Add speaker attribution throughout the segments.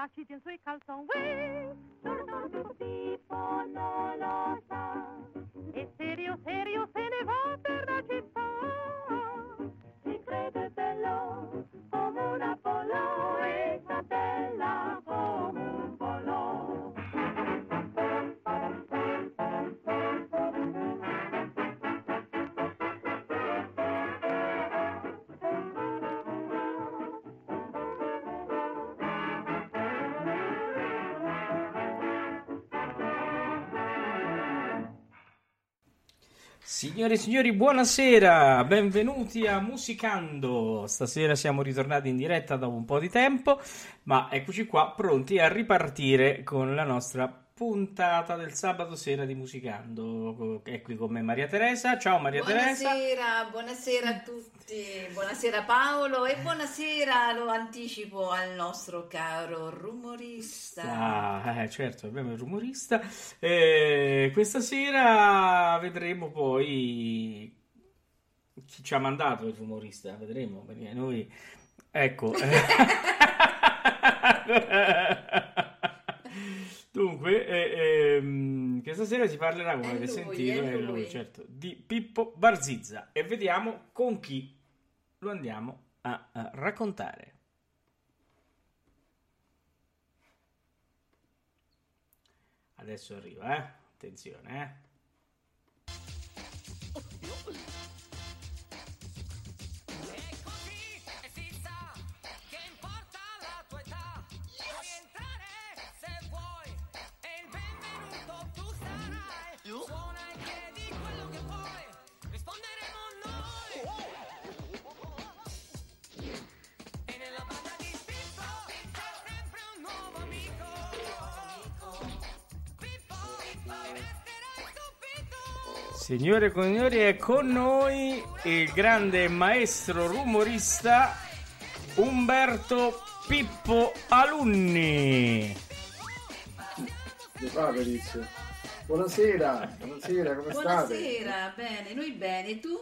Speaker 1: 拉起点水，靠窗外
Speaker 2: Signore e signori, buonasera, benvenuti a Musicando. Stasera siamo ritornati in diretta dopo un po' di tempo, ma eccoci qua pronti a ripartire con la nostra puntata del sabato sera di Musicando. È qui con me Maria Teresa. Ciao Maria Teresa.
Speaker 3: Buonasera, buonasera a tutti, buonasera Paolo e buonasera, lo anticipo al nostro caro rumorista.
Speaker 2: Ah, eh, certo, abbiamo il rumorista. Eh, questa sera vedremo poi chi ci ha mandato il rumorista, vedremo, perché noi... Ecco. Dunque, eh, ehm, questa sera si parlerà, come avete sentito,
Speaker 3: è
Speaker 2: lui. certo, di Pippo Barzizza e vediamo con chi lo andiamo a, a raccontare. Adesso arriva, eh? Attenzione, eh? Signore e signori, è con noi il grande maestro rumorista Umberto Pippo Alunni.
Speaker 4: Mi fa Fabrizio. Buonasera, buonasera, come state?
Speaker 3: Buonasera, bene, noi bene, tu?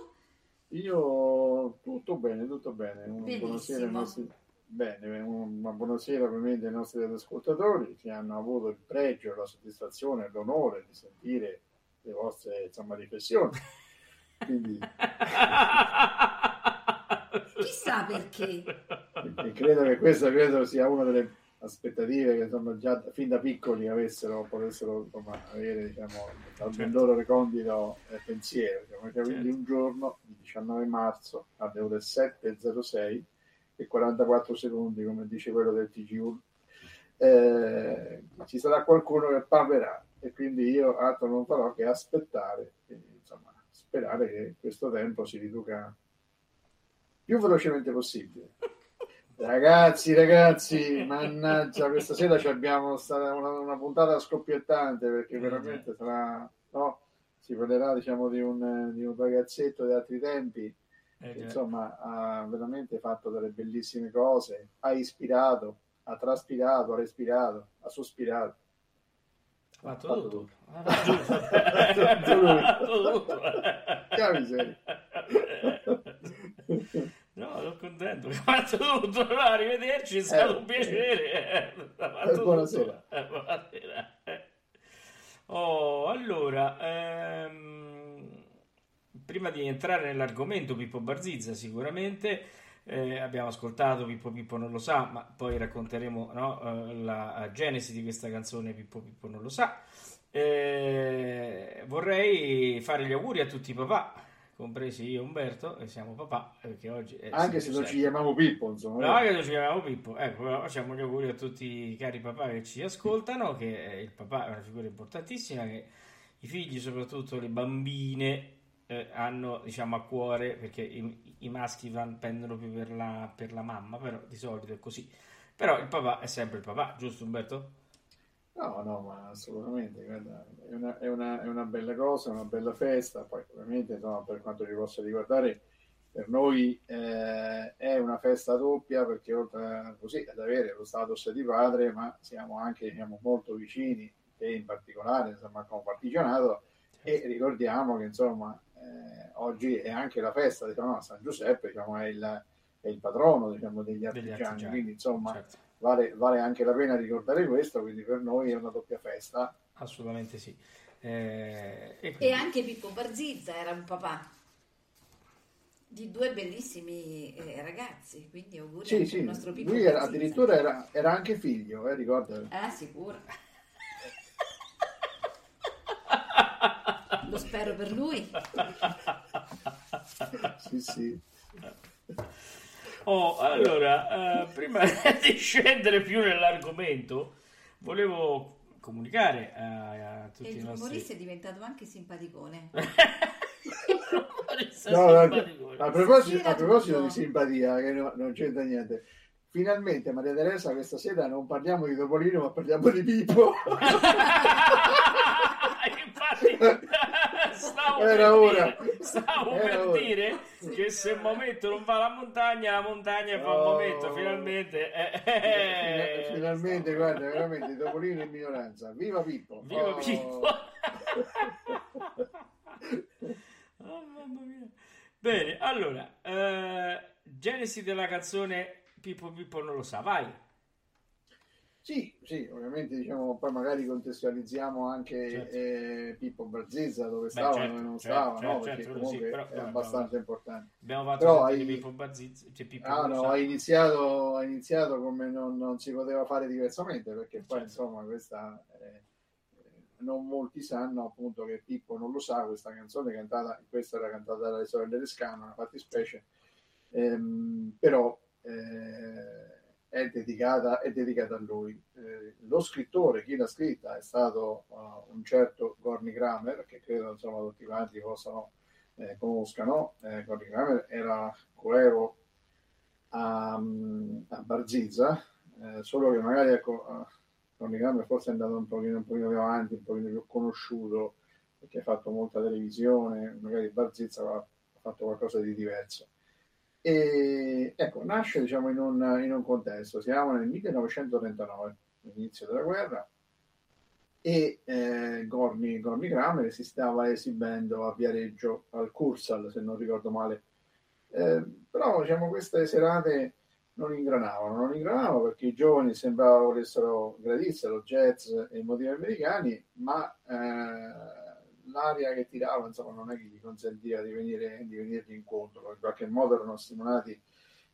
Speaker 4: Io tutto bene, tutto bene.
Speaker 3: Benissimo.
Speaker 4: Buonasera ai nostri... Bene, un- una buonasera ovviamente ai nostri ascoltatori che hanno avuto il pregio, la soddisfazione e l'onore di sentire le vostre insomma, riflessioni. Quindi
Speaker 3: Chissà perché.
Speaker 4: e credo che questa credo sia una delle aspettative che insomma, già fin da piccoli avessero, potessero insomma, avere diciamo, dal
Speaker 2: Certo.
Speaker 4: loro recondito eh, pensiero. diciamo, perché quindi
Speaker 2: Certo.
Speaker 4: un giorno, il 19 marzo, alle ore 7.06 e 44 secondi, come dice quello del TGU, eh, ci sarà qualcuno che parlerà e quindi io altro non farò che aspettare, e, insomma, sperare che questo tempo si riduca più velocemente possibile. Ragazzi, ragazzi, mannaggia, questa sera ci abbiamo sta- una, una puntata scoppiettante perché
Speaker 2: Eh,
Speaker 4: veramente sarà, no? Si parlerà, diciamo, di un, di un ragazzetto di altri tempi
Speaker 2: Eh,
Speaker 4: che
Speaker 2: già.
Speaker 4: insomma ha veramente fatto delle bellissime cose, ha ispirato, ha traspirato, ha respirato, ha sospirato.
Speaker 2: Fatto
Speaker 4: fatto
Speaker 2: tutto.
Speaker 4: tutto.
Speaker 2: Ha fatto tutto.
Speaker 4: Che miseria.
Speaker 2: No, sono contento ha fatto tutto. No, arrivederci, è stato
Speaker 4: Eh,
Speaker 2: un piacere.
Speaker 4: Eh,
Speaker 2: tutto.
Speaker 4: buonasera.
Speaker 2: Eh, buonasera. Oh, allora, ehm, prima di entrare nell'argomento Pippo Barzizza, sicuramente eh, abbiamo ascoltato Pippo Pippo non lo sa, ma poi racconteremo no, eh, la genesi di questa canzone Pippo Pippo non lo sa. Eh, vorrei fare gli auguri a tutti i papà, compresi io e Umberto, e siamo papà, perché oggi è
Speaker 4: Anche se non ci chiamiamo Pippo, insomma.
Speaker 2: No, che ci chiamiamo Pippo. Ecco, facciamo gli auguri a tutti i cari papà che ci ascoltano, che eh, il papà è una figura importantissima, che i figli, soprattutto le bambine, eh, hanno diciamo a cuore, perché i, i maschi van- pendono più per la, per la mamma, però di solito è così. Però il papà è sempre il papà, giusto Umberto?
Speaker 4: No, no, ma assolutamente, guarda, è una, è una- è una bella cosa, è una bella festa, poi ovviamente insomma, per quanto ci possa riguardare, per noi eh, è una festa doppia perché oltre così, ad avere lo status di padre, ma siamo anche diciamo, molto vicini, e in particolare insomma, come partigianato, e ricordiamo che insomma eh, oggi è anche la festa diciamo, San Giuseppe, diciamo, è, il, è il patrono diciamo, degli
Speaker 2: Degli
Speaker 4: artigiani,
Speaker 2: artigiani.
Speaker 4: quindi insomma
Speaker 2: Certo,
Speaker 4: vale, vale anche la pena ricordare questo, quindi per noi è una doppia festa.
Speaker 2: assolutamente sì. Eh, e
Speaker 3: E
Speaker 2: quindi-
Speaker 3: anche Pippo Barzizza era un papà di due bellissimi eh, ragazzi, quindi auguri
Speaker 4: Sì, sì,
Speaker 3: nostro Pippo
Speaker 4: lui era, addirittura era, era anche figlio, eh, ricorda?
Speaker 3: Ah, sicuro. Lo spero per lui.
Speaker 4: Sì, sì.
Speaker 2: Oh, allora, eh, prima di scendere più nell'argomento, volevo comunicare a, a tutti
Speaker 3: E
Speaker 2: i
Speaker 3: il
Speaker 2: nostri...
Speaker 3: rumorista è diventato anche simpaticone.
Speaker 4: No, no,
Speaker 2: simpaticone.
Speaker 4: a proposito, a proposito di simpatia, che no- non c'entra niente. Finalmente, Maria Teresa, questa sera non parliamo di Topolino, ma parliamo di Pippo.
Speaker 2: Infatti, stavo
Speaker 4: Era
Speaker 2: per
Speaker 4: ora.
Speaker 2: dire, stavo
Speaker 4: Era
Speaker 2: per
Speaker 4: ora.
Speaker 2: dire che se il momento non va alla montagna, la montagna fa il
Speaker 4: Oh.
Speaker 2: momento, finalmente. eh, eh,
Speaker 4: Fina- Finalmente, guarda, veramente Topolino in minoranza. Viva Pippo!
Speaker 2: Viva
Speaker 4: Oh.
Speaker 2: Pippo! Oh, mamma mia. Bene, allora, eh, genesi della canzone Pippo Pippo non lo sa, vai.
Speaker 4: Sì, sì, ovviamente diciamo, poi magari contestualizziamo anche
Speaker 2: Certo.
Speaker 4: eh, Pippo Barzizza, dove
Speaker 2: Beh,
Speaker 4: stava,
Speaker 2: certo,
Speaker 4: dove non
Speaker 2: certo,
Speaker 4: stava,
Speaker 2: certo,
Speaker 4: no? perché
Speaker 2: certo, quello sì,
Speaker 4: comunque
Speaker 2: però,
Speaker 4: è abbastanza
Speaker 2: vabbè.
Speaker 4: importante.
Speaker 2: Abbiamo fatto
Speaker 4: Però hai-
Speaker 2: Pippo Barzizza, cioè Pippo
Speaker 4: Ah no, ha iniziato, ha iniziato come non, non si poteva fare diversamente, perché poi
Speaker 2: Certo.
Speaker 4: insomma questa eh, non molti sanno appunto che Pippo non lo sa, questa canzone cantata, questa era cantata dalle sorelle Lescano, una fattispecie, ehm, però eh, è, dedicata, è dedicata a lui. Eh, lo scrittore, chi l'ha scritta, è stato uh, un certo Gorny Kramer, che credo insomma tutti quanti possano eh, conoscano. Eh, Gorny Kramer era coevo a, a Barzizza, eh, solo che magari ecco, eh, Gorny Kramer forse è andato un pochino, un pochino più avanti, un pochino più conosciuto, perché ha fatto molta televisione, magari Barzizza ha fatto qualcosa di diverso. E ecco, nasce diciamo in un, in un contesto, siamo nel 1939, l'inizio della guerra, e eh, Gorni, Gorni Kramer si stava esibendo a Viareggio al Cursal, se non ricordo male. Eh, però diciamo, queste serate non ingranavano, non ingranavano perché i giovani sembrava volessero gradissero jazz e i motivi americani, ma eh, l'aria che tirava insomma, non è che gli consentiva di, venire, di venirgli incontro, in qualche modo erano stimolati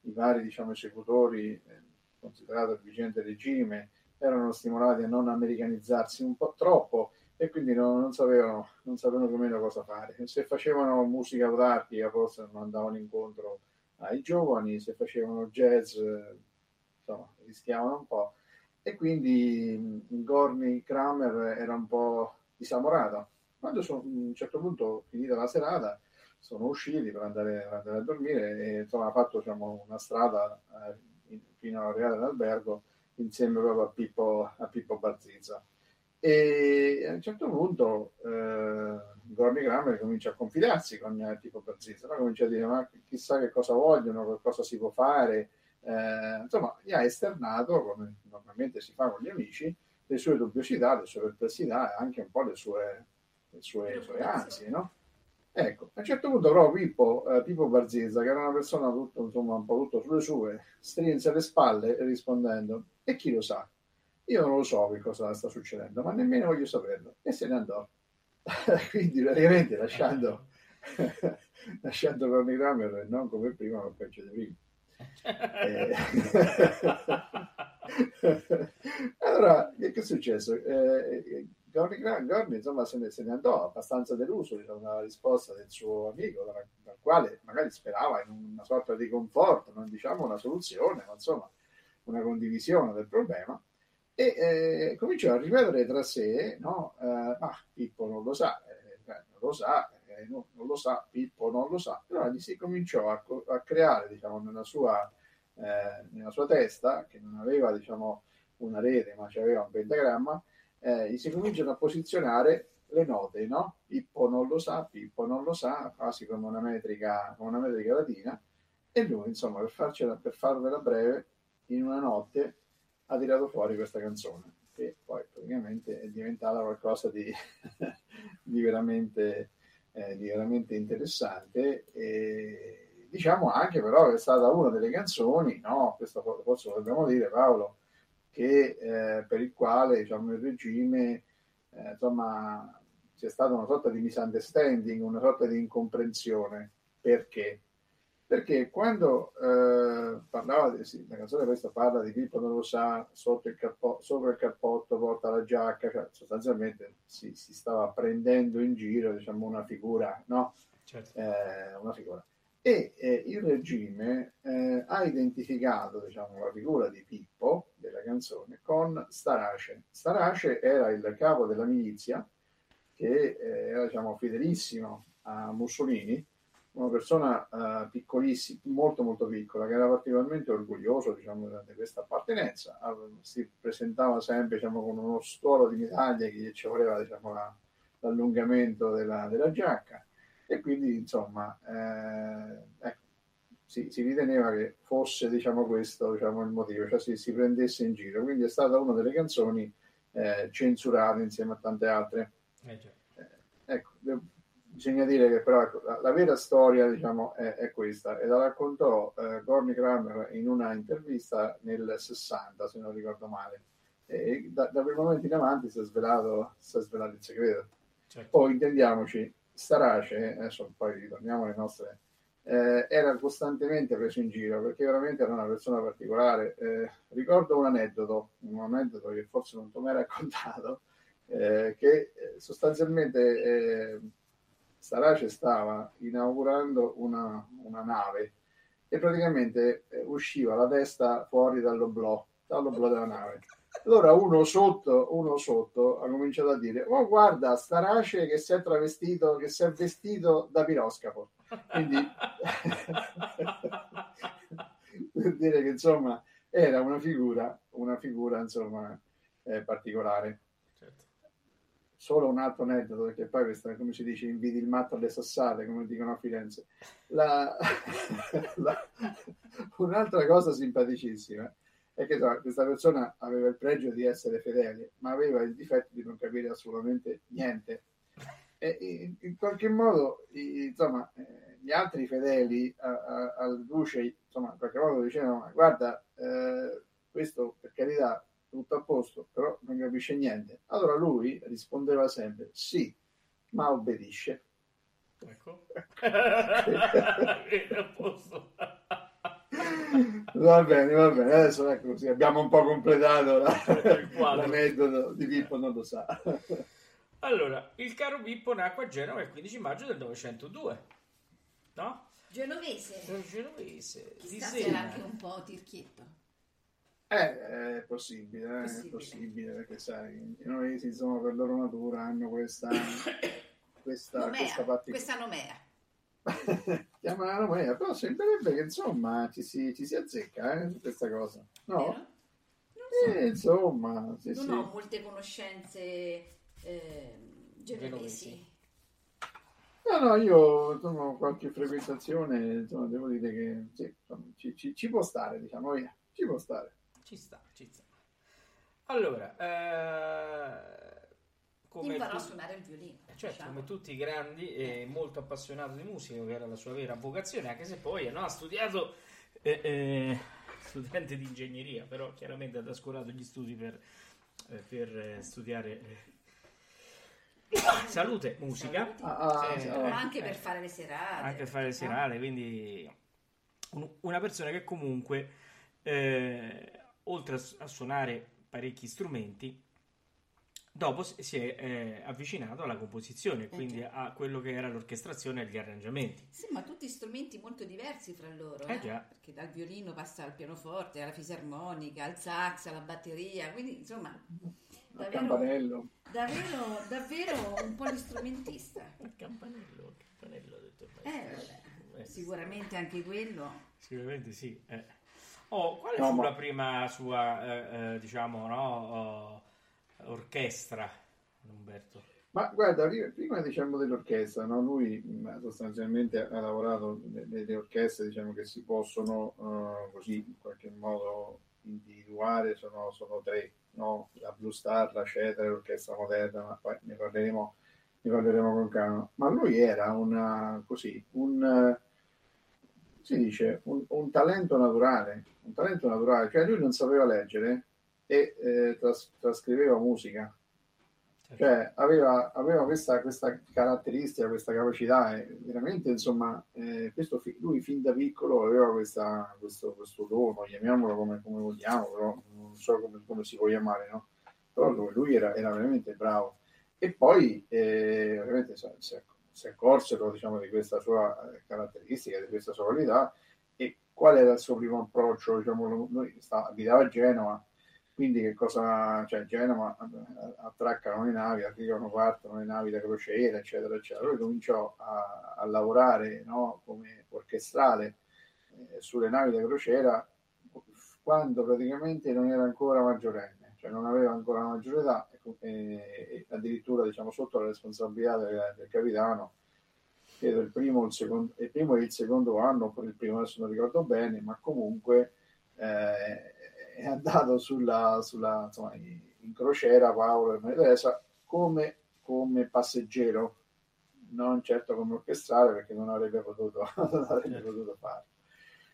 Speaker 4: i vari diciamo, esecutori, eh, considerato il vigente regime, erano stimolati a non americanizzarsi un po' troppo e quindi non, non sapevano, non sapevano più o meno cosa fare. Se facevano musica autarchica forse non andavano incontro ai giovani, se facevano jazz insomma rischiavano un po' e quindi mh, Gorny Kramer era un po' disamorata. Quando sono, a un certo punto, finita la serata, sono usciti per andare, per andare a dormire e insomma ha fatto diciamo, una strada eh, in- fino ad arrivare all'albergo insieme proprio a Pippo, a Pippo Barzizza. E a un certo punto eh, Gorny Kramer comincia a confidarsi con eh, Pippo Barzizza, no? comincia a dire ma chissà che cosa vogliono, che cosa si può fare, Eh, insomma gli ha esternato, come normalmente si fa con gli amici, le sue dubbiosità, le sue perplessità e anche un po' le sue, le sue, sue ansie, no? Ecco, a un certo punto però Pippo, eh, Pippo Barzizza, che era una persona tutto, insomma, un po' tutto sulle sue, strinse le spalle rispondendo, e chi lo sa? Io non lo so che cosa sta succedendo, ma nemmeno voglio saperlo. E se ne andò. Quindi praticamente lasciando, lasciando Ronnie Kramer non come prima, ma peggio di prima. Eh, allora, che, che è successo? Eh, Gorny, Gorny, insomma, se ne, se ne andò abbastanza deluso dalla risposta del suo amico, dal, quale magari sperava in una sorta di conforto, non diciamo una soluzione, ma insomma una condivisione del problema. E eh, cominciò a ripetere tra sé, no? Eh, ma Pippo non lo sa, eh, non lo sa, eh, no, non lo sa, Pippo non lo sa. Allora gli si cominciò a, a creare, diciamo, nella sua, eh, nella sua testa, che non aveva, diciamo, una rete, ma aveva un pentagramma, eh, si cominciano a posizionare le note, no? Pippo non lo sa, Pippo non lo sa, quasi come una metrica, come una metrica latina, e lui, insomma, per, farcela, per farvela breve, in una notte ha tirato fuori questa canzone, che poi praticamente è diventata qualcosa di, di, veramente, eh, di veramente interessante. E, diciamo anche però che è stata una delle canzoni, no, questo forse lo dobbiamo dire Paolo, che, eh, per il quale diciamo, il regime eh, insomma, c'è stata una sorta di misunderstanding, una sorta di incomprensione. Perché? Perché quando eh, parlava, di, sì, la canzone questa parla di Pippo non lo sa, sotto il capo, sopra il cappotto porta la giacca, cioè sostanzialmente si, si, stava prendendo in giro diciamo, una figura, no?
Speaker 2: Certo.
Speaker 4: Eh, una figura. E eh, il regime eh, ha identificato diciamo, la figura di Pippo della canzone con Starace. Starace era il capo della milizia che eh, era diciamo, fedelissimo a Mussolini una persona uh, piccolissima, molto molto piccola, che era particolarmente orgoglioso diciamo, di questa appartenenza, uh, si presentava sempre diciamo, con uno stuolo di medaglie che ci voleva diciamo, la, l'allungamento della, della, giacca e quindi insomma eh, ecco, si, si, riteneva che fosse diciamo, questo diciamo, il motivo, cioè si, si, prendesse in giro, quindi è stata una delle canzoni eh, censurate insieme a tante altre.
Speaker 2: Eh, certo.
Speaker 4: ecco, bisogna dire che però ecco, la, la, vera storia diciamo, è, è, questa e la raccontò eh, Gorny Kramer in una intervista nel 60 se non ricordo male e da, da quel momento in avanti si è svelato, si è svelato il segreto certo. poi intendiamoci Starace adesso poi ritorniamo alle nostre eh, era costantemente preso in giro perché veramente era una persona particolare eh, ricordo un aneddoto un aneddoto che forse non ti ho mai raccontato eh, che eh, sostanzialmente eh, Sarace stava inaugurando una, una nave e praticamente eh, usciva la testa fuori dall'oblò, dall'oblò della nave. Allora uno sotto, uno sotto ha cominciato a dire: Oh, guarda, Starace che si è travestito, che si è vestito da piroscafo. Quindi per dire che insomma era una figura, una figura insomma eh, particolare solo un altro aneddoto, perché poi questa, come si dice, invidi il matto alle sassate, come dicono a Firenze. La, la, un'altra cosa simpaticissima è che questa persona aveva il pregio di essere fedele, ma aveva il difetto di non capire assolutamente niente. E in, in qualche modo, insomma, eh, gli altri fedeli al Duce, insomma, in qualche modo dicevano, guarda, eh, questo per carità tutto a posto, però non capisce niente. Allora lui rispondeva sempre sì, ma obbedisce.
Speaker 2: Ecco.
Speaker 4: va bene, va bene. Adesso ecco così, abbiamo un po' completato la, l'aneddoto di Pippo, non lo sa.
Speaker 2: Allora, il caro Pippo nacque a Genova il 15 maggio del 902, no?
Speaker 3: Genovese.
Speaker 2: Genovese.
Speaker 3: Chissà se era anche un po' tirchietto.
Speaker 4: Eh, è possibile, eh, possibile. è possibile perché sai, i genovesi insomma per loro natura hanno questa questa,
Speaker 3: nomea,
Speaker 4: questa, partic-
Speaker 3: questa nomea.
Speaker 4: chiamano nomea, però sembrerebbe che insomma ci si, ci si azzecca eh, su questa cosa, no?
Speaker 3: So.
Speaker 4: Eh, insomma, sì,
Speaker 3: non
Speaker 4: sì.
Speaker 3: ho molte conoscenze eh, genovesi.
Speaker 4: No, no, io insomma, ho qualche frequentazione, insomma, devo dire che sì, insomma, ci, ci, ci può stare, diciamo, via, ci può stare.
Speaker 2: Ci sta, ci sta. Allora, eh, come
Speaker 3: Imparò a
Speaker 2: tu-
Speaker 3: suonare il violino.
Speaker 2: Certo,
Speaker 3: diciamo.
Speaker 2: come tutti i grandi e molto appassionato di musica, che era la sua vera vocazione, anche se poi no, ha studiato eh, eh, studente di ingegneria, però chiaramente ha trascurato gli studi per, eh, per eh, studiare Salute, musica.
Speaker 4: Ah, ah,
Speaker 2: Sì,
Speaker 3: Ma anche per fare le serate.
Speaker 2: anche a fare le serate, quindi un- una persona che comunque, eh, oltre a, a suonare parecchi strumenti, dopo si è eh, avvicinato alla composizione, quindi
Speaker 3: già.
Speaker 2: a quello che era l'orchestrazione e gli arrangiamenti.
Speaker 3: Sì, ma tutti strumenti molto diversi fra loro.
Speaker 2: Eh
Speaker 3: eh?
Speaker 2: già.
Speaker 3: Perché dal violino passa al pianoforte, alla fisarmonica, al sax, alla batteria. Quindi, insomma,
Speaker 4: il
Speaker 3: davvero,
Speaker 4: campanello.
Speaker 3: davvero, davvero un polistrumentista.
Speaker 2: Il campanello, il campanello, ho detto
Speaker 3: Eh, vabbè,
Speaker 2: Eh,
Speaker 3: sicuramente anche quello.
Speaker 2: Sicuramente sì. eh. Oh, quale
Speaker 4: No,
Speaker 2: fu
Speaker 4: ma-
Speaker 2: la prima sua, eh, eh, diciamo, no, oh, orchestra, Umberto?
Speaker 4: Ma guarda, prima, diciamo dell'orchestra, no? lui mh, sostanzialmente ha lavorato ne- nelle orchestre diciamo, che si possono eh, così in qualche modo individuare, sono, sono tre, no? la Blue Star, la Cetra l'orchestra moderna, ma poi ne parleremo, ne parleremo con calma. Ma lui era una, così, un, si dice, un, un talento naturale, un talento naturale, cioè lui non sapeva leggere e eh, tras- trascriveva musica cioè aveva, aveva questa, questa caratteristica, questa capacità, e veramente insomma, eh, questo lui fin da piccolo aveva questa, questo, questo dono, chiamiamolo come, come vogliamo, però non so come, come si può chiamare, no? Però lui, era, era veramente bravo. E poi eh, ovviamente si, si, si accorsero diciamo, di questa sua eh, caratteristica, di questa sua qualità, e qual era il suo primo approccio? Diciamo, lui sta, abitava a Genova, quindi che cosa, cioè Genova eh, attraccano le navi, arrivano, partono le navi da crociera, eccetera, eccetera. Lui cominciò a, a lavorare no, come orchestrale eh, sulle navi da crociera quando praticamente non era ancora maggiorenne, cioè non aveva ancora la maggiore età e, addirittura diciamo sotto la responsabilità del, del capitano credo il primo, il, secondo, il primo e il secondo anno, il primo adesso non ricordo bene, ma comunque eh, è andato sulla, sulla, insomma, in crociera Paolo e Maria Teresa come, come passeggero, non certo come orchestrale perché non avrebbe potuto, non avrebbe potuto farlo.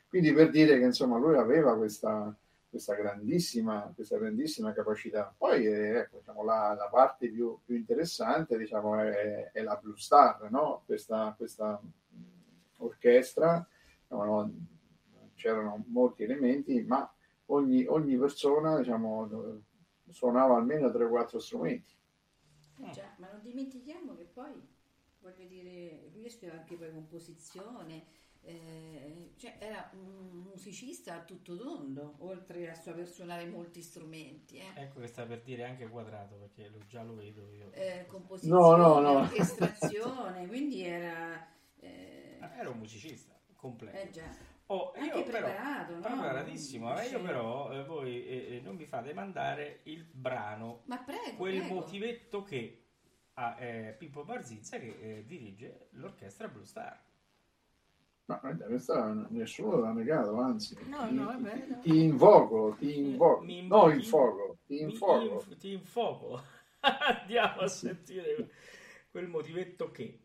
Speaker 4: Quindi per dire che insomma lui aveva questa, questa, grandissima, questa grandissima capacità. Poi eh, ecco, diciamo, la, la, parte più, più interessante diciamo, è, è, la Blue Star, no? questa, questa orchestra, no, c'erano molti elementi, ma ogni, ogni persona diciamo, suonava almeno 3-4 strumenti.
Speaker 3: Eh già, ma non dimentichiamo che poi, voglio dire, lui studiava anche poi composizione, eh, cioè era un musicista a tutto tondo, oltre a saper suonare molti strumenti. Eh.
Speaker 2: Ecco che sta per dire anche quadrato, perché lo, già lo vedo io.
Speaker 3: Eh, composizione,
Speaker 4: no, no, no.
Speaker 3: orchestrazione, quindi era... Eh,
Speaker 2: era un musicista completo.
Speaker 3: Eh già.
Speaker 2: Oh, io
Speaker 3: Anche
Speaker 2: però,
Speaker 3: preparato, no?
Speaker 2: preparatissimo. Eh, io però eh, voi eh, non mi fate mandare il brano,
Speaker 3: Ma prego,
Speaker 2: quel
Speaker 3: prego.
Speaker 2: motivetto che ha eh, Pippo Barzizza che eh, dirige l'orchestra Blue Star.
Speaker 4: No, questa nessuno l'ha negato, anzi.
Speaker 3: No, no, vabbè, no.
Speaker 4: Ti invoco, ti invoco.
Speaker 2: Mi-
Speaker 4: no,
Speaker 2: mi-
Speaker 4: il fuoco, ti infoco.
Speaker 2: inf- ti infoco. Andiamo a sentire quel motivetto che.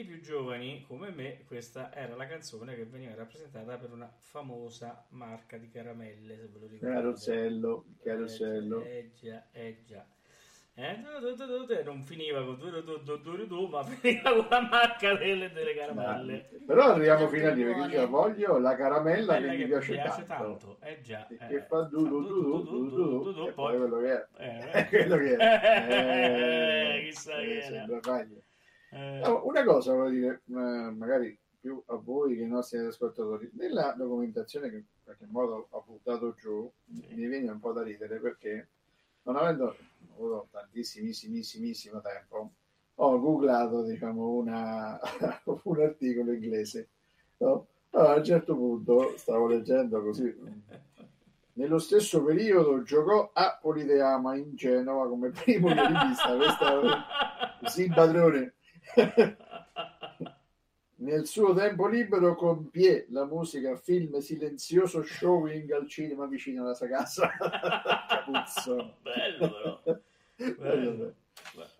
Speaker 5: I
Speaker 2: più giovani come me, questa era la canzone che veniva rappresentata per una famosa marca di caramelle, se ve lo ricordate.
Speaker 4: Carosello, carosello.
Speaker 2: Eh già, eh già. Eh, e non finiva con ma finiva con la marca delle, delle caramelle.
Speaker 4: Però arriviamo fino a dire che voglio la caramella
Speaker 2: Quella
Speaker 4: che mi piace, tanto.
Speaker 2: Eh già.
Speaker 4: E
Speaker 2: eh.
Speaker 4: che fa du du du du du du du,
Speaker 2: du,
Speaker 4: e
Speaker 2: poi-
Speaker 4: poi quello che è.
Speaker 2: Eh,
Speaker 4: quello che è.
Speaker 2: Eh, chissà che era.
Speaker 4: sembra.
Speaker 2: Eh,
Speaker 4: No, una cosa voglio dire, eh, magari più a voi che ai nostri ascoltatori, nella documentazione che in qualche modo ho buttato giù, mi viene un po' da ridere perché non avendo avuto tantissimissimissimo tempo, ho googlato diciamo una, un articolo inglese. no? Allora, a un certo punto stavo leggendo così. Nello stesso periodo giocò a Politeama in Genova come primo violinista. Questa sì, padrone. Nel suo tempo libero compie la musica film silenzioso showing al cinema vicino alla sua casa. Capuzzo.
Speaker 2: Bello però. Bello.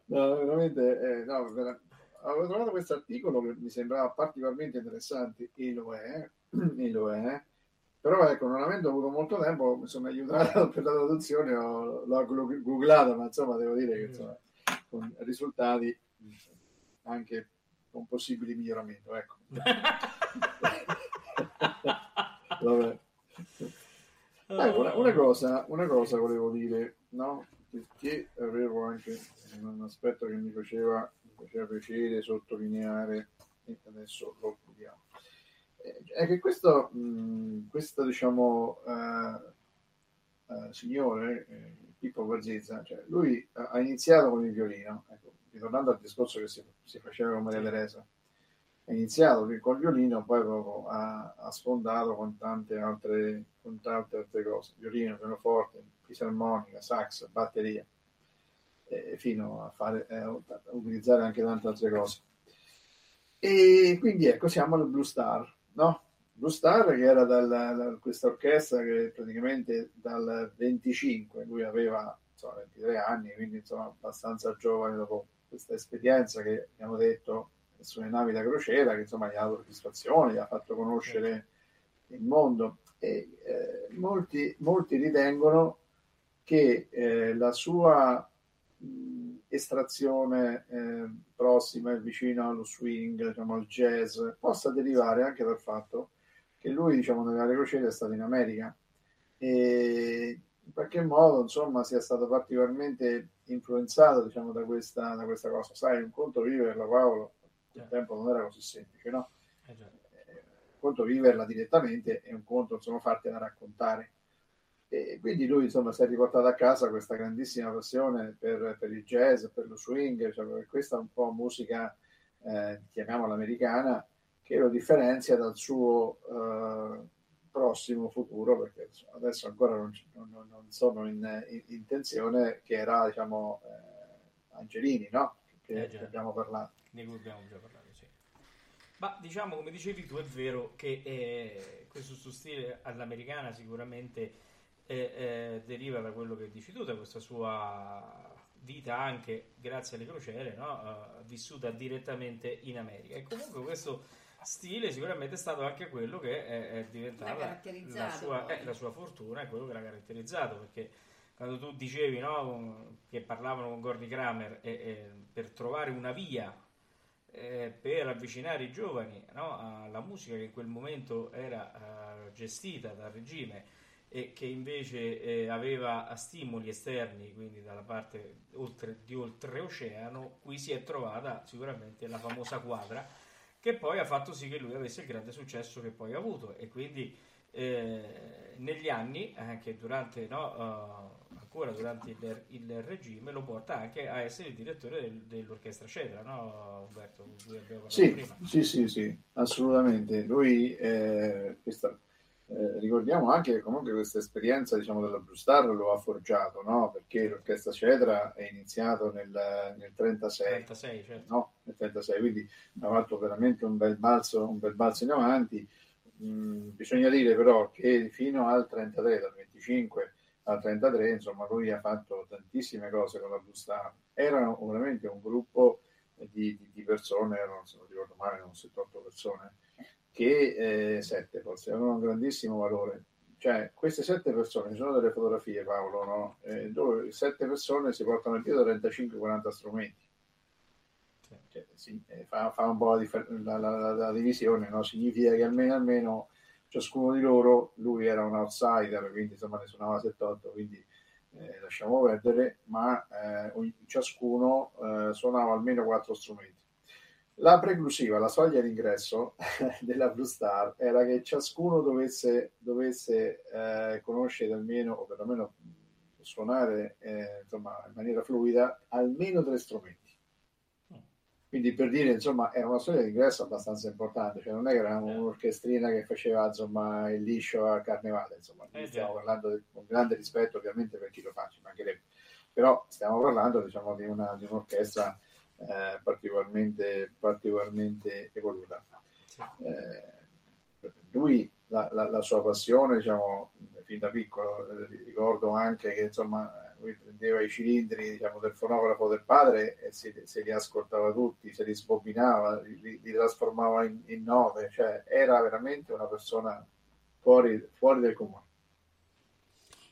Speaker 4: No, veramente, eh, no, avevo trovato questo articolo che mi sembrava particolarmente interessante e lo è, e lo è. Però ecco, non avendo avuto molto tempo, mi sono aiutato per la traduzione, ho- l'ho glu- googlato, ma insomma devo dire che insomma, con risultati anche con possibili miglioramenti. Ecco. Vabbè. Eh, una, una cosa, una cosa volevo dire, no? Perché avevo anche un aspetto che mi faceva, mi faceva piacere sottolineare e adesso lo vediamo. Eh, È che questo, mh, questo diciamo, eh, eh, signore, eh, Pippo cioè, lui ha ha iniziato con il violino, ecco, ritornando al discorso che si, si faceva con Maria Teresa, ha iniziato col violino, poi ha, ha sfondato con tante altre, con tante altre cose, violino, pianoforte, fisarmonica, sax, batteria, eh, fino a, fare, eh, a utilizzare anche tante altre cose. E quindi ecco, siamo al Blue Star, no? Blue Star che era dal, da questa orchestra che praticamente dal 25, lui aveva insomma, 23 anni, quindi insomma abbastanza giovane dopo questa esperienza che abbiamo detto sulle navi da crociera, che insomma gli ha dato soddisfazione, gli ha fatto conoscere il mondo. E eh, molti, molti ritengono che eh, la sua mh, estrazione eh, prossima e vicina allo swing, diciamo, al jazz, possa derivare anche dal fatto che lui, diciamo, nelle crociere è stato in America e in qualche modo, insomma, sia stato particolarmente influenzato, diciamo, da questa, da questa cosa. Sai, un conto viverla, Paolo, il tempo non era così semplice, no?
Speaker 2: Eh già.
Speaker 4: Eh, un conto viverla direttamente e un conto, insomma, fartela raccontare. E quindi lui, insomma, si è riportato a casa questa grandissima passione per, per il jazz, per lo swing, cioè, per questa un po' musica, eh, chiamiamola americana, che lo differenzia dal suo eh, prossimo futuro, perché adesso ancora non, non- non- sono in, in- in tensione, che era diciamo eh, Angelini, no? Che,
Speaker 2: Eh,
Speaker 4: che abbiamo parlato.
Speaker 2: cui abbiamo già parlato, sì. Ma diciamo, come dicevi tu, è vero che eh, questo suo stile all'americana sicuramente eh, eh, deriva da quello che dici tu, da questa sua vita anche grazie alle crociere, no? Eh, vissuta direttamente in America. E comunque questo stile sicuramente è stato anche quello che è, è diventata la sua, eh, la sua fortuna, è quello che l'ha caratterizzato, perché quando tu dicevi no, che parlavano con Gordy Kramer e- e per trovare una via eh, per avvicinare i giovani no, alla musica che in quel momento era eh, gestita dal regime e che invece eh, aveva stimoli esterni, quindi dalla parte oltre, di oltreoceano, qui si è trovata sicuramente la famosa quadra che poi ha fatto sì che lui avesse il grande successo che poi ha avuto e quindi eh, negli anni, anche durante, no, eh, ancora durante il, il regime, lo porta anche a essere il direttore del- dell'orchestra Cetra, no Umberto?
Speaker 4: Sì, sì, sì, sì, assolutamente. Lui, eh, questa- eh, ricordiamo anche che comunque questa esperienza diciamo, della Blue Star lo ha forgiato, no? perché l'orchestra Cetra è iniziato nel,
Speaker 2: 1936, certo.
Speaker 4: no? quindi ha fatto veramente un bel balzo, un bel balzo in avanti. Mm, bisogna dire però che fino al 33, dal 25 al 33, insomma, lui ha fatto tantissime cose con la Blue Star. Erano veramente un gruppo di, di, di persone, erano, se non ricordo male, erano 78 persone, che eh, 7 Records avevano un grandissimo valore. Cioè, queste sette persone, ci sono delle fotografie, Paolo, no? eh, dove sette persone si portano in piedi 35-40 strumenti. Cioè, sì, eh, fa, fa, un po' la, differ- la, la, la divisione, no? significa che almeno, almeno ciascuno di loro, lui era un outsider, quindi insomma ne suonava 7-8, quindi eh, lasciamo perdere, ma eh, ciascuno eh, suonava almeno quattro strumenti. La preclusiva, la soglia d'ingresso della Blue Star era che ciascuno dovesse, dovesse eh, conoscere almeno, o perlomeno suonare eh, insomma, in maniera fluida, almeno tre strumenti. Quindi per dire, insomma, era una soglia d'ingresso abbastanza importante, cioè non è che era un'orchestrina che faceva insomma il liscio a carnevale, insomma,
Speaker 2: Eh,
Speaker 4: stiamo
Speaker 2: già.
Speaker 4: parlando di, con grande rispetto ovviamente per chi lo fa, ci mancherebbe. però stiamo parlando diciamo, di, una, di un'orchestra eh, particolarmente, particolarmente evoluta. Eh, lui, la, la- la sua passione, diciamo, fin da piccolo, eh, ricordo anche che insomma lui prendeva i cilindri diciamo, del fonografo del padre e se, se li ascoltava tutti, se li sbobinava, li, li- trasformava in, in nove, cioè era veramente una persona fuori, fuori del comune.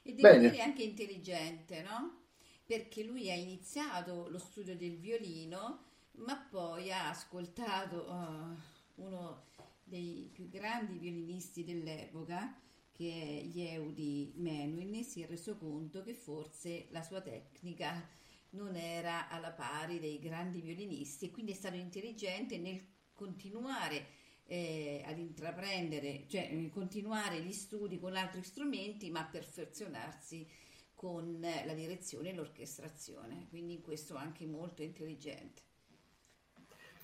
Speaker 3: E devo
Speaker 4: Bene.
Speaker 3: dire anche intelligente, no? Perché lui ha iniziato lo studio del violino, ma poi ha ascoltato eh, uno dei più grandi violinisti dell'epoca, che è Yehudi Menuhin, e si è reso conto che forse la sua tecnica non era alla pari dei grandi violinisti e quindi è stato intelligente nel continuare eh, ad intraprendere, cioè eh, continuare gli studi con altri strumenti, ma perfezionarsi con la direzione e l'orchestrazione. Quindi in questo anche molto intelligente.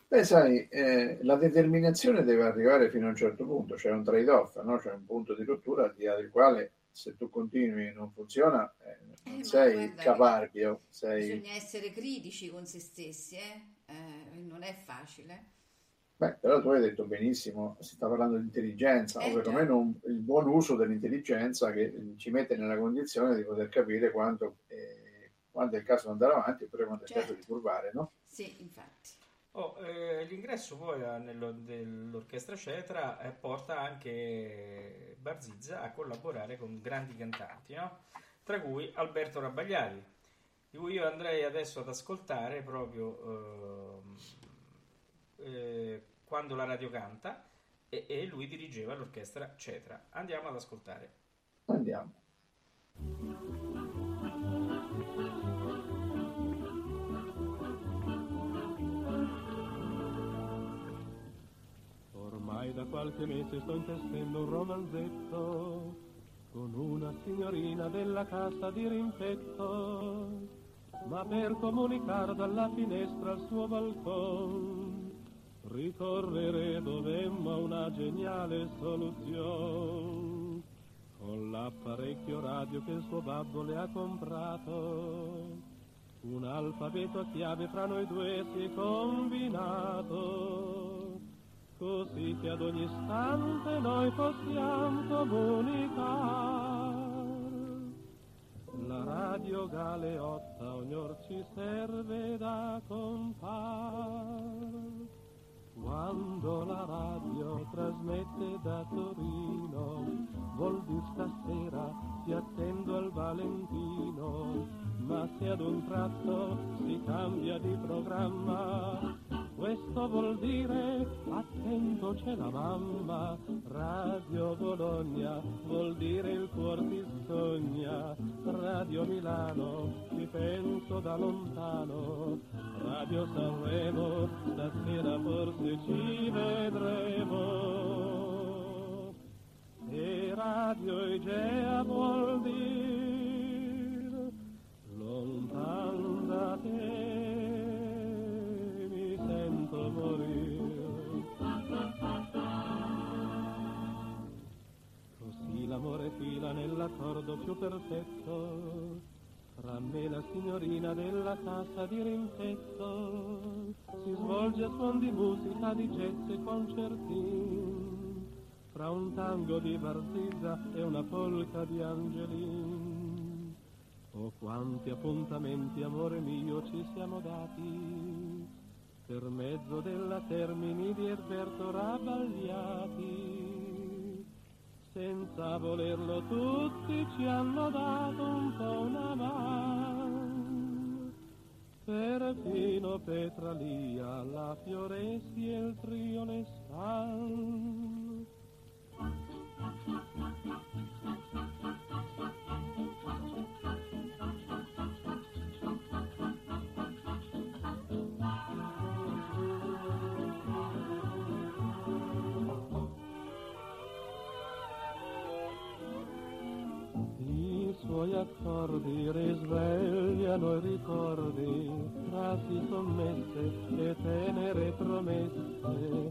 Speaker 4: Beh, sai, eh, la determinazione deve arrivare fino a un certo punto, c'è un trade-off, no? c'è un punto di rottura al di là del quale se tu continui e non funziona, eh, non
Speaker 3: Eh,
Speaker 4: sei
Speaker 3: guarda
Speaker 4: caparbio, sei...
Speaker 3: Bisogna essere critici con se stessi, eh? Eh, non è facile.
Speaker 4: Beh, però tu hai detto benissimo, si sta parlando di intelligenza,
Speaker 3: Eh,
Speaker 4: o perlomeno un- il buon uso dell'intelligenza che ci mette nella condizione di poter capire quando, eh, quando è il caso di andare avanti oppure quando è il caso
Speaker 3: Certo.
Speaker 4: di curvare, no?
Speaker 3: Sì, infatti.
Speaker 2: Oh, eh, l'ingresso poi nello- dell'orchestra Cetra eh, porta anche Barzizza a collaborare con grandi cantanti, no? tra cui Alberto Rabagliati, di cui io andrei adesso ad ascoltare proprio eh, quando la radio canta e, e lui dirigeva l'orchestra Cetra. Andiamo ad ascoltare.
Speaker 4: Andiamo.
Speaker 6: Ormai da qualche mese sto intestendo un romanzetto con una signorina della casa di rimpetto, ma per comunicare dalla finestra al suo balcone ricorrere dovemmo a una geniale soluzione. Con l'apparecchio radio che il suo babbo le ha comprato, un alfabeto a chiave fra noi due si è combinato, così che ad ogni istante noi possiamo comunicare. La radio galeotta ognor ci serve da compar. Quando la radio trasmette da Torino, vuol dire stasera ti attendo al Valentino, ma se ad un tratto si cambia di programma, questo vuol dire attento c'è la mamma, Radio Bologna vuol dire il cuor ti sogna, Radio Milano ci penso da lontano, Radio Sanremo stasera forse ci vedremo. E Radio Igea vuol dire lontan da te mi sento morire. Così l'amore fila nell'accordo più perfetto fra me la signorina della casa di rimpetto. Si svolge a suon di musica, di jazz e concertin fra un tango di Barzizza e una polca di Angelin. Oh quanti appuntamenti, amore mio, ci siamo dati per mezzo della Termini di Erberto Rabagliati. Senza volerlo tutti ci hanno dato un po' una mano. Perfino Petralia, la Fioresi e il trio le stan. I suoi accordi risvegliano i ricordi, frasi sommesse e tenere promesse.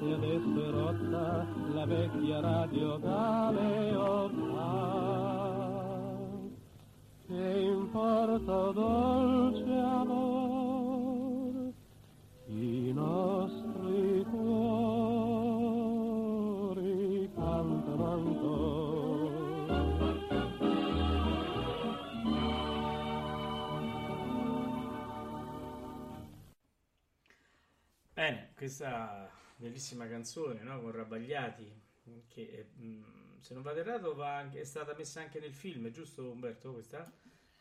Speaker 6: E adesso è rotta la vecchia radio galeotta. Che importa, dolce amor,
Speaker 2: questa bellissima canzone, no? Con Rabagliati, che mh, se non vado errato va anche- è stata messa anche nel film, giusto Umberto? Questa?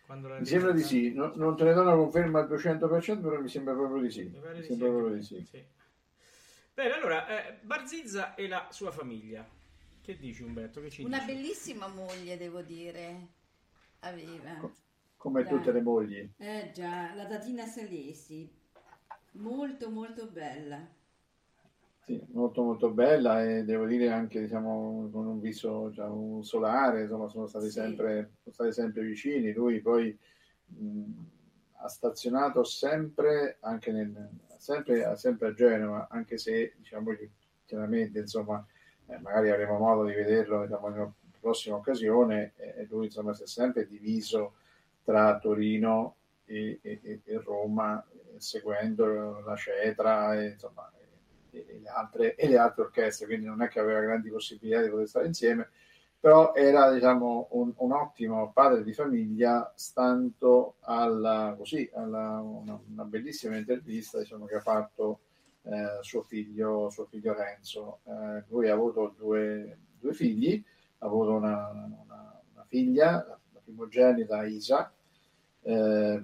Speaker 2: Quando
Speaker 4: Mi sembra di sì, No- non te ne do una conferma al 200%, però mi sembra proprio di sì.
Speaker 2: Mi pare
Speaker 4: Mi
Speaker 2: di sì,
Speaker 4: sembra
Speaker 2: anche
Speaker 4: proprio di sì.
Speaker 2: sì. Bene, allora, eh, Barzizza e la sua famiglia. Che dici Umberto? Che ci
Speaker 3: Una
Speaker 2: dici?
Speaker 3: bellissima moglie, devo dire, aveva.
Speaker 4: Come
Speaker 3: Dai.
Speaker 4: tutte le mogli.
Speaker 3: Eh già, la Tatina Salesi, molto molto bella.
Speaker 4: Sì, molto molto bella e devo dire anche diciamo, con un viso già un solare, insomma sono stati,
Speaker 3: Sì.
Speaker 4: sempre, sono stati sempre vicini. Lui poi mh, ha stazionato sempre, anche nel, sempre, sempre a Genova, anche se diciamo chiaramente insomma eh, magari avremo modo di vederlo diciamo, in una prossima occasione e lui insomma si è sempre diviso tra Torino e, e- e- Roma seguendo la Cetra e, insomma, e- le altre, e le altre orchestre, quindi non è che aveva grandi possibilità di poter stare insieme, però era diciamo, un, un ottimo padre di famiglia, stando alla, così, alla una, una bellissima intervista diciamo, che ha fatto eh, suo, figlio, suo figlio Renzo. Eh, lui ha avuto due, due figli, ha avuto una, una- una figlia, la primogenita Isa, eh,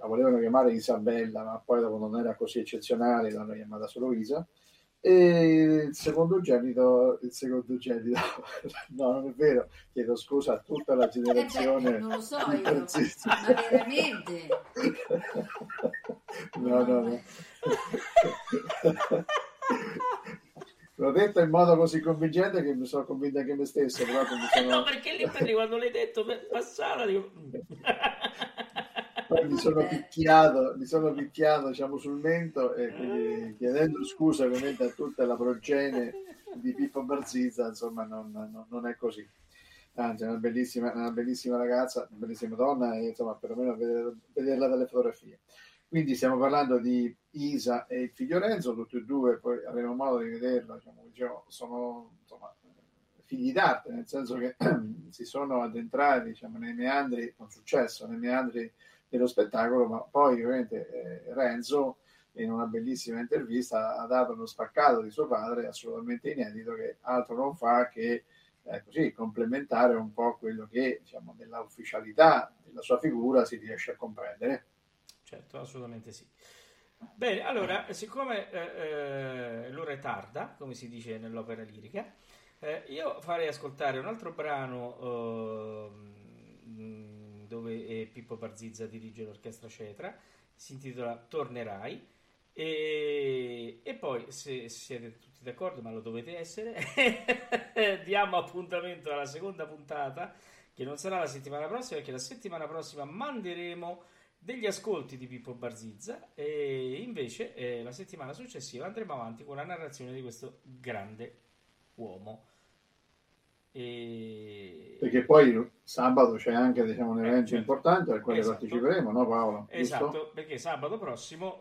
Speaker 4: la volevano chiamare Isabella, ma poi dopo non era così eccezionale, l'hanno chiamata solo Isa. E il secondogenito, il secondogenito, no, non è vero, chiedo scusa a tutta la generazione.
Speaker 3: Eh beh, non lo so io, ma veramente.
Speaker 4: No, no, no. L'ho detto in modo così convincente che mi sono convinto anche me stesso, però mi sono...
Speaker 2: No, perché lì per lì quando l'hai detto per- passava, dico...
Speaker 4: Poi mi sono picchiato, mi sono picchiato diciamo, sul mento e quindi chiedendo scusa ovviamente a tutta la progenie di Pippo Barzizza, insomma non, non- non è così. Anzi, è una bellissima, una bellissima ragazza, una bellissima donna e insomma perlomeno vedere- vederla dalle fotografie. Quindi stiamo parlando di Isa e il figlio Renzo, tutti e due, poi avremo modo di vederlo, diciamo, dicevo, sono insomma, figli d'arte, nel senso che si sono addentrati diciamo, nei meandri, con successo, nei meandri dello spettacolo, ma poi ovviamente eh, Renzo in una bellissima intervista ha dato uno spaccato di suo padre assolutamente inedito che altro non fa che eh, così complementare un po' quello che diciamo, della ufficialità della sua figura si riesce a comprendere.
Speaker 2: Certo, assolutamente sì. Bene, allora, siccome eh, eh, l'ora è tarda, come si dice nell'opera lirica, eh, io farei ascoltare un altro brano ehm, dove eh, Pippo Barzizza dirige l'orchestra Cetra, si intitola Tornerai. E, e poi, se siete tutti d'accordo, ma lo dovete essere, diamo appuntamento alla seconda puntata, che non sarà la settimana prossima, perché la settimana prossima manderemo degli ascolti di Pippo Barzizza e invece eh, la settimana successiva andremo avanti con la narrazione di questo grande uomo. E...
Speaker 4: Perché poi sabato c'è anche diciamo, un
Speaker 2: Eh,
Speaker 4: evento
Speaker 2: certo.
Speaker 4: importante al quale
Speaker 2: Esatto.
Speaker 4: parteciperemo, no Paolo? Giusto?
Speaker 2: Esatto, perché sabato prossimo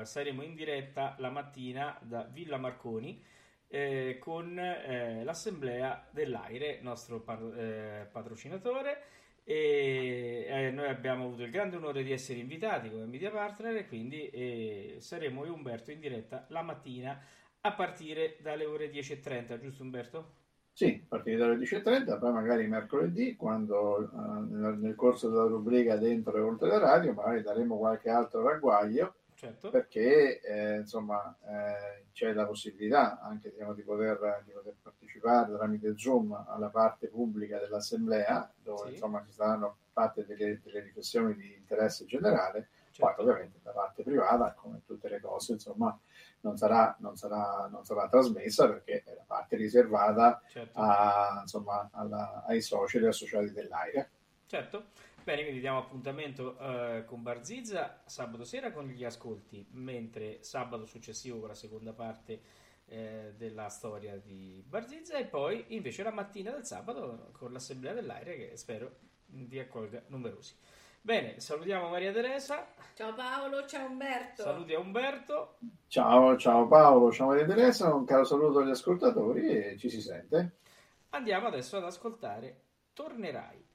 Speaker 2: eh, saremo in diretta la mattina da Villa Marconi eh, con eh, l'assemblea dell'Aire, nostro par- eh, patrocinatore. E eh, noi abbiamo avuto il grande onore di essere invitati come media partner e quindi eh, saremo io e Umberto in diretta la mattina a partire dalle ore 10.30, giusto Umberto?
Speaker 4: Sì, a partire dalle 10.30, poi magari mercoledì, quando eh, nel, corso della rubrica dentro e oltre la radio, magari daremo qualche altro ragguaglio
Speaker 2: Certo.
Speaker 4: perché eh, insomma eh, c'è la possibilità anche diciamo, di, poter, di poter partecipare tramite Zoom alla parte pubblica dell'assemblea dove
Speaker 2: Sì.
Speaker 4: insomma ci saranno fatte delle, delle riflessioni di interesse generale poi
Speaker 2: certo.
Speaker 4: ovviamente la parte privata come tutte le cose insomma non sarà, non sarà, non sarà trasmessa perché è la parte riservata
Speaker 2: certo.
Speaker 4: a, insomma, alla- ai soci e associati dell'AIRE
Speaker 2: Certo, bene, quindi diamo appuntamento eh, con Barzizza sabato sera con gli ascolti, mentre sabato successivo con la seconda parte eh, della storia di Barzizza e poi invece la mattina del sabato con l'assemblea dell'aria che spero vi accolga numerosi. Bene, salutiamo Maria Teresa,
Speaker 3: Ciao Paolo, ciao Umberto.
Speaker 2: saluti a Umberto,
Speaker 4: ciao ciao Paolo ciao Maria Teresa un caro saluto agli ascoltatori e ci si sente
Speaker 2: andiamo adesso ad ascoltare Tornerai.